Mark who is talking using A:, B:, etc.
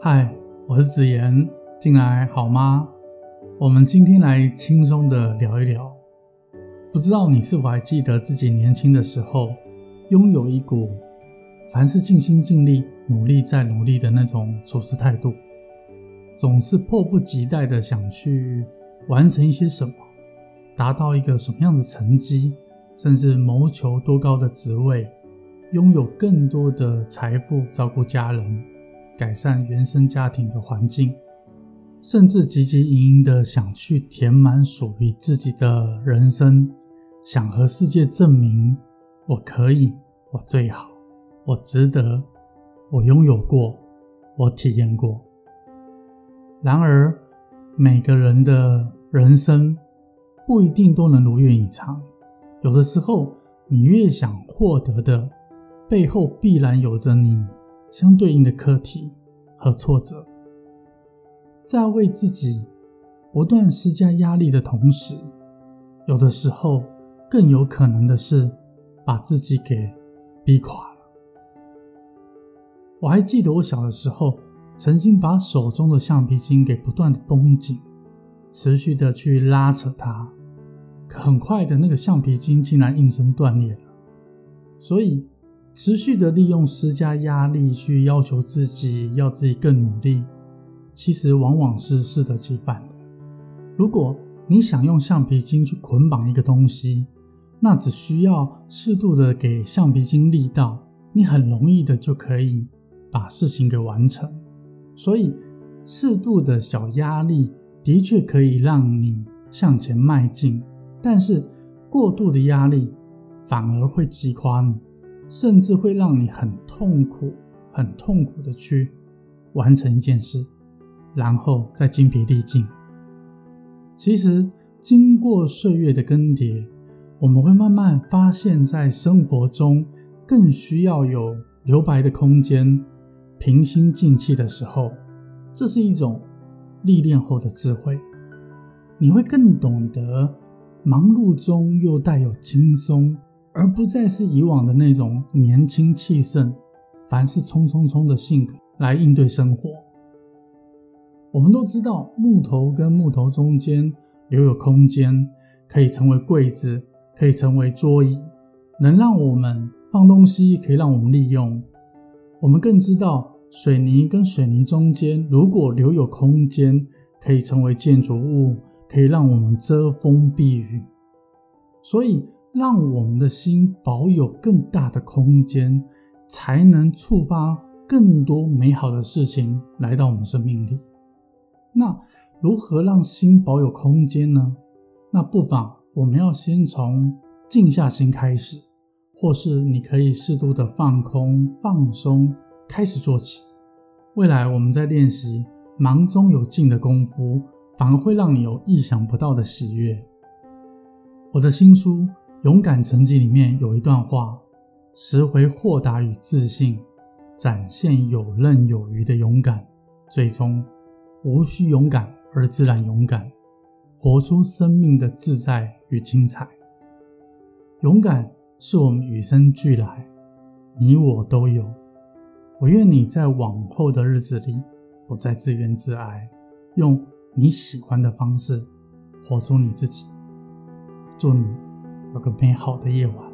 A: 嗨，我是子言，进来好吗？我们今天来轻松的聊一聊。不知道你是否还记得自己年轻的时候，拥有一股凡事尽心尽力、努力再努力的那种处事态度，总是迫不及待的想去完成一些什么，达到一个什么样的成绩，甚至谋求多高的职位，拥有更多的财富，照顾家人。改善原生家庭的环境，甚至汲汲营营的想去填满属于自己的人生，想和世界证明我可以，我最好，我值得，我拥有过，我体验过。然而，每个人的人生不一定都能如愿以偿，有的时候，你越想获得的，背后必然有着你。相对应的课题和挫折，在为自己不断施加压力的同时，有的时候更有可能的是把自己给逼垮了。我还记得我小的时候，曾经把手中的橡皮筋给不断的绷紧，持续的去拉扯它，可很快的那个橡皮筋竟然应声断裂了，所以。持续的利用施加压力去要求自己，要自己更努力，其实往往是适得其反的。如果你想用橡皮筋去捆绑一个东西，那只需要适度的给橡皮筋力道，你很容易的就可以把事情给完成。所以，适度的小压力的确可以让你向前迈进，但是过度的压力反而会击垮你。甚至会让你很痛苦、很痛苦的去完成一件事，然后再精疲力尽。其实，经过岁月的更迭，我们会慢慢发现，在生活中更需要有留白的空间，平心静气的时候，这是一种历练后的智慧。你会更懂得忙碌中又带有轻松。而不再是以往的那种年轻气盛、凡事冲冲冲的性格来应对生活。我们都知道，木头跟木头中间留有空间，可以成为柜子，可以成为桌椅，能让我们放东西，可以让我们利用。我们更知道，水泥跟水泥中间如果留有空间，可以成为建筑物，可以让我们遮风避雨。所以。让我们的心保有更大的空间，才能触发更多美好的事情来到我们生命里。那如何让心保有空间呢？那不妨我们要先从静下心开始，或是你可以适度的放空、放松开始做起。未来我们在练习忙中有静的功夫，反而会让你有意想不到的喜悦。我的新书。勇敢成绩里面有一段话：拾回豁达与自信，展现有刃有余的勇敢，最终无需勇敢而自然勇敢，活出生命的自在与精彩。勇敢是我们与生俱来，你我都有。我愿你在往后的日子里，不再自怨自艾，用你喜欢的方式活出你自己。祝你。有个美好的夜晚。